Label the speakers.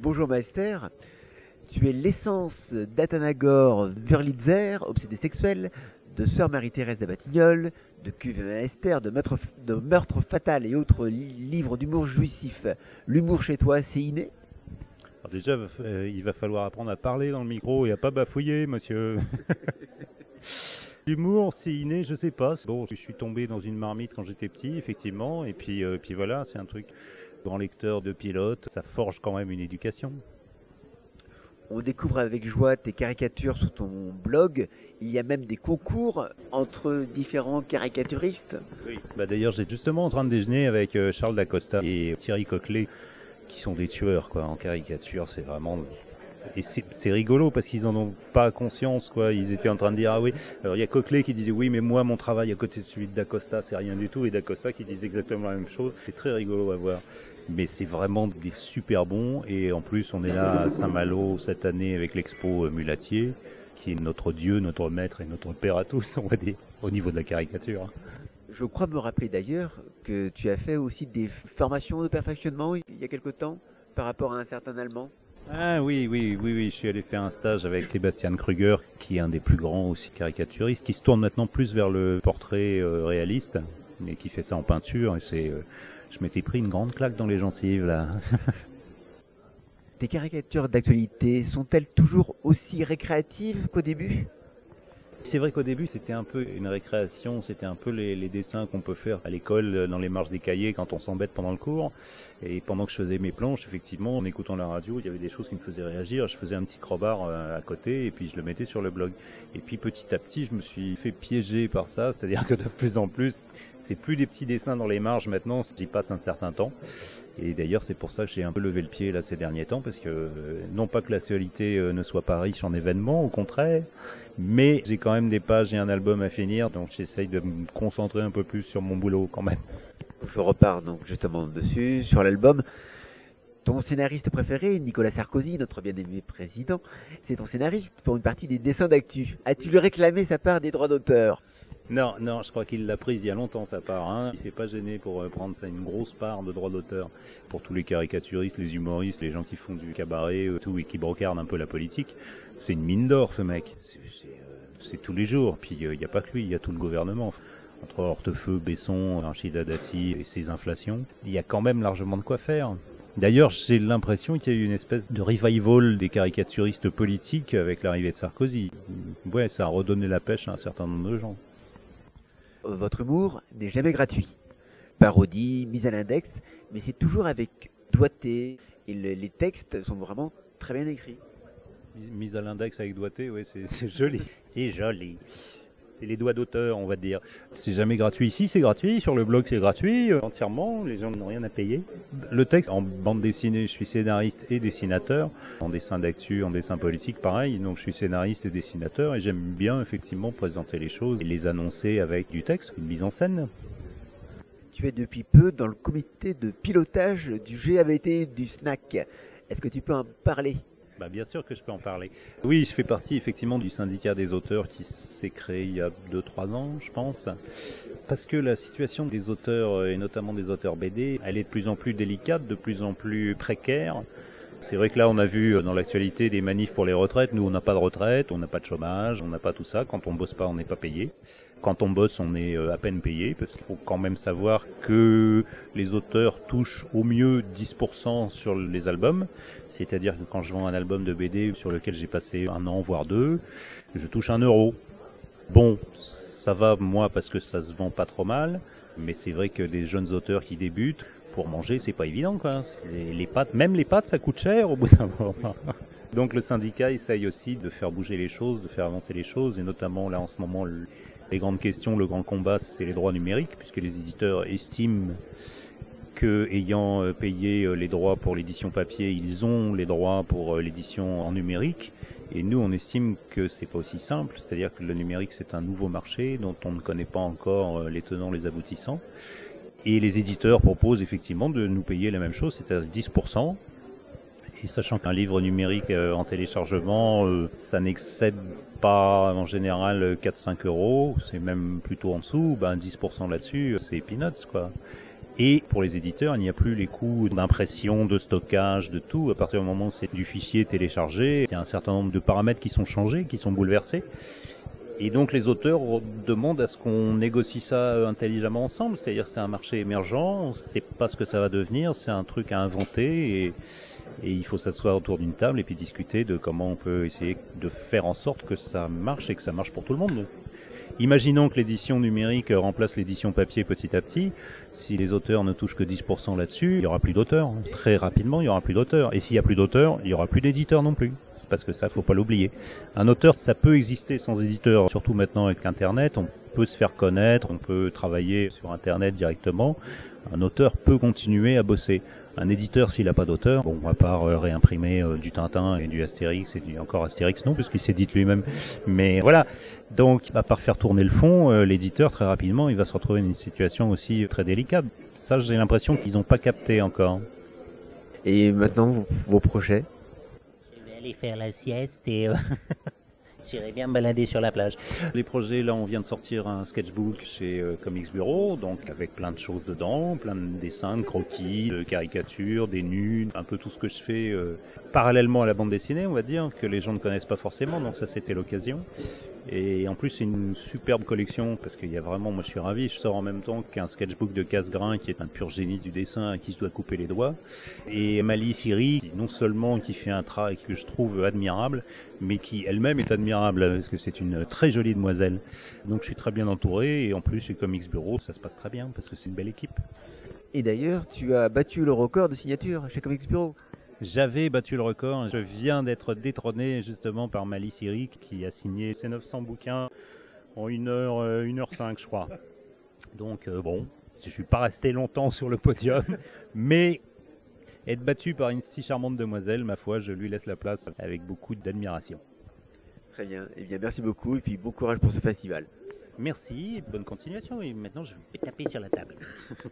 Speaker 1: Bonjour Maester, tu es l'essence d'Athanagore Wurlitzer, obsédé sexuel, de Sœur Marie-Thérèse de Cuve Maester, de meurtre, de meurtre fatal et autres livres d'humour jouissif. L'humour chez toi, c'est inné?
Speaker 2: Alors déjà, euh, il va falloir apprendre à parler dans le micro et à pas bafouiller, monsieur. L'humour, c'est inné, je sais pas. Bon, je suis tombé dans une marmite quand j'étais petit, effectivement, et puis, euh, puis voilà, c'est un truc. Grand lecteur de pilote, ça forge quand même une éducation.
Speaker 1: On découvre avec joie tes caricatures sur ton blog. Il y a même des concours entre différents caricaturistes.
Speaker 2: Oui. Bah d'ailleurs, j'ai justement en train de déjeuner avec euh, Charles Dacosta et Thierry Coquelet, qui sont des tueurs quoi en caricature. C'est vraiment et c'est rigolo parce qu'ils en ont pas conscience quoi. Ils étaient en train de dire ah oui. Alors il y a Coquelet qui disait oui mais moi mon travail à côté de celui de Dacosta c'est rien du tout et Dacosta qui disait exactement la même chose. C'est très rigolo à voir. Mais c'est vraiment des super bons et en plus on est là à Saint-Malo cette année avec l'expo euh, Mulatier qui est notre dieu, notre maître et notre père à tous on va dire au niveau de la caricature.
Speaker 1: Je crois me rappeler d'ailleurs que tu as fait aussi des formations de perfectionnement il y a quelque temps par rapport à un certain Allemand.
Speaker 2: Ah oui, oui, oui, oui, je suis allé faire un stage avec Sebastian Kruger, qui est un des plus grands aussi caricaturistes, qui se tourne maintenant plus vers le portrait euh, réaliste, et qui fait ça en peinture, et c'est... Euh, je m'étais pris une grande claque dans les gencives là.
Speaker 1: Tes caricatures d'actualité sont-elles toujours aussi récréatives qu'au début?
Speaker 2: C'est vrai qu'au début c'était un peu une récréation, c'était un peu les, les dessins qu'on peut faire à l'école euh, dans les marges des cahiers quand on s'embête pendant le cours. Et pendant que je faisais mes planches, effectivement, en écoutant la radio, il y avait des choses qui me faisaient réagir. Je faisais un petit crowbar euh, à côté et puis je le mettais sur le blog. Et puis petit à petit, je me suis fait piéger par ça, c'est-à-dire que de plus en plus, c'est plus des petits dessins dans les marges maintenant, j'y passe un certain temps. Et d'ailleurs, c'est pour ça que j'ai un peu levé le pied là ces derniers temps, parce que euh, non pas que l'actualité ne soit pas riche en événements, au contraire, mais j'ai quand même des pages et un album à finir, donc j'essaye de me concentrer un peu plus sur mon boulot quand même.
Speaker 1: Je repars donc justement dessus, sur l'album. Ton scénariste préféré, Nicolas Sarkozy, notre bien-aimé président, c'est ton scénariste pour une partie des dessins d'actu. As-tu lui réclamé sa part des droits d'auteur?
Speaker 2: Non, non, je crois qu'il l'a prise il y a longtemps sa part. Hein. Il s'est pas gêné pour euh, prendre ça une grosse part de droits d'auteur pour tous les caricaturistes, les humoristes, les gens qui font du cabaret, euh, tout et qui brocardent un peu la politique. C'est une mine d'or, ce mec. C'est euh, tous les jours. Puis il n'y a pas que lui, il y a tout le gouvernement entre Hortefeux, Besson, Rachida Dati et ses inflations, il y a quand même largement de quoi faire. D'ailleurs, j'ai l'impression qu'il y a eu une espèce de revival des caricaturistes politiques avec l'arrivée de Sarkozy. Ouais, ça a redonné la pêche à un certain nombre de gens.
Speaker 1: Votre humour n'est jamais gratuit. Parodie, mise à l'index, mais c'est toujours avec doigté et les textes sont vraiment très bien écrits.
Speaker 2: Mise à l'index avec doigté, oui, c'est joli. C'est joli. C'est les doigts d'auteur, on va dire. C'est jamais gratuit ici, c'est gratuit. Sur le blog, c'est gratuit euh, entièrement. Les gens n'ont rien à payer. Le texte en bande dessinée, je suis scénariste et dessinateur. En dessin d'actu, en dessin politique, pareil. Donc je suis scénariste et dessinateur et j'aime bien effectivement présenter les choses et les annoncer avec du texte, une mise en scène.
Speaker 1: Tu es depuis peu dans le comité de pilotage du GAVT du SNAC. Est-ce que tu peux en parler?
Speaker 2: Bah, bien sûr que je peux en parler. Oui, je fais partie effectivement du syndicat des auteurs qui s'est créé il y a 2-3 ans, je pense. Parce que la situation des auteurs, et notamment des auteurs BD, elle est de plus en plus délicate, de plus en plus précaire. C'est vrai que là, on a vu euh, dans l'actualité des manifs pour les retraites. Nous, on n'a pas de retraite, on n'a pas de chômage, on n'a pas tout ça. Quand on bosse pas, on n'est pas payé. Quand on bosse, on est euh, à peine payé, parce qu'il faut quand même savoir que les auteurs touchent au mieux 10% sur les albums. C'est-à-dire que quand je vends un album de BD sur lequel j'ai passé un an, voire deux, je touche un euro. Bon, ça va moi parce que ça se vend pas trop mal, mais c'est vrai que des jeunes auteurs qui débutent, pour manger, c'est pas évident, quoi. Les, pâtes, même les pâtes, ça coûte cher au bout d'un moment. Donc le syndicat essaye aussi de faire bouger les choses, de faire avancer les choses, et notamment là en ce moment, les grandes questions, le grand combat, c'est les droits numériques, puisque les éditeurs estiment que ayant euh, payé euh, les droits pour l'édition papier, ils ont les droits pour euh, l'édition en numérique. Et nous, on estime que c'est pas aussi simple, c'est-à-dire que le numérique c'est un nouveau marché dont on ne connaît pas encore les tenants, les aboutissants. Et les éditeurs proposent effectivement de nous payer la même chose, c'est-à-dire 10%. Et sachant qu'un livre numérique euh, en téléchargement, euh, ça n'excède pas en général 4-5 euros, c'est même plutôt en dessous, ben 10% là-dessus, c'est peanuts quoi. Et pour les éditeurs, il n'y a plus les coûts d'impression, de stockage, de tout. À partir du moment où c'est du fichier téléchargé, il y a un certain nombre de paramètres qui sont changés, qui sont bouleversés. Et donc les auteurs demandent à ce qu'on négocie ça intelligemment ensemble, c'est-à-dire c'est un marché émergent, on ne sait pas ce que ça va devenir, c'est un truc à inventer et, et il faut s'asseoir autour d'une table et puis discuter de comment on peut essayer de faire en sorte que ça marche et que ça marche pour tout le monde. Imaginons que l'édition numérique remplace l'édition papier petit à petit. Si les auteurs ne touchent que 10% là-dessus, il y aura plus d'auteurs. Très rapidement, il y aura plus d'auteurs. Et s'il y a plus d'auteurs, il y aura plus d'éditeurs non plus. C'est parce que ça, faut pas l'oublier. Un auteur, ça peut exister sans éditeur, surtout maintenant avec Internet. On peut se faire connaître, on peut travailler sur Internet directement. Un auteur peut continuer à bosser. Un éditeur, s'il n'a pas d'auteur, bon, à part euh, réimprimer euh, du Tintin et du Astérix et encore Astérix, non, puisqu'il s'édite lui-même. Mais voilà. Donc, à part faire tourner le fond, euh, l'éditeur, très rapidement, il va se retrouver dans une situation aussi très délicate. Ça, j'ai l'impression qu'ils n'ont pas capté encore.
Speaker 1: Et maintenant, vos, vos projets?
Speaker 3: Je vais aller faire la sieste et euh, j'irai bien me balader sur la plage.
Speaker 2: Les projets, là, on vient de sortir un sketchbook chez euh, Comics Bureau, donc avec plein de choses dedans, plein de dessins, de croquis, de caricatures, des nus, un peu tout ce que je fais euh, parallèlement à la bande dessinée, on va dire, que les gens ne connaissent pas forcément, donc ça c'était l'occasion. Et en plus, c'est une superbe collection parce qu'il y a vraiment, moi je suis ravi, je sors en même temps qu'un sketchbook de Casgrain qui est un pur génie du dessin à qui je dois couper les doigts. Et Mali Siri, non seulement qui fait un travail que je trouve admirable, mais qui elle-même est admirable parce que c'est une très jolie demoiselle. Donc je suis très bien entouré et en plus chez Comics Bureau, ça se passe très bien parce que c'est une belle équipe.
Speaker 1: Et d'ailleurs, tu as battu le record de signature chez Comics Bureau.
Speaker 2: J'avais battu le record. Je viens d'être détrôné justement par Mali Siri qui a signé ses 900 bouquins en 1 heure, euh, 1 heure 5 je crois. Donc euh, bon, je suis pas resté longtemps sur le podium, mais être battu par une si charmante demoiselle, ma foi, je lui laisse la place avec beaucoup d'admiration.
Speaker 1: Très bien. Eh bien, merci beaucoup et puis bon courage pour ce festival.
Speaker 2: Merci, bonne continuation et maintenant
Speaker 3: Je vais taper sur la table.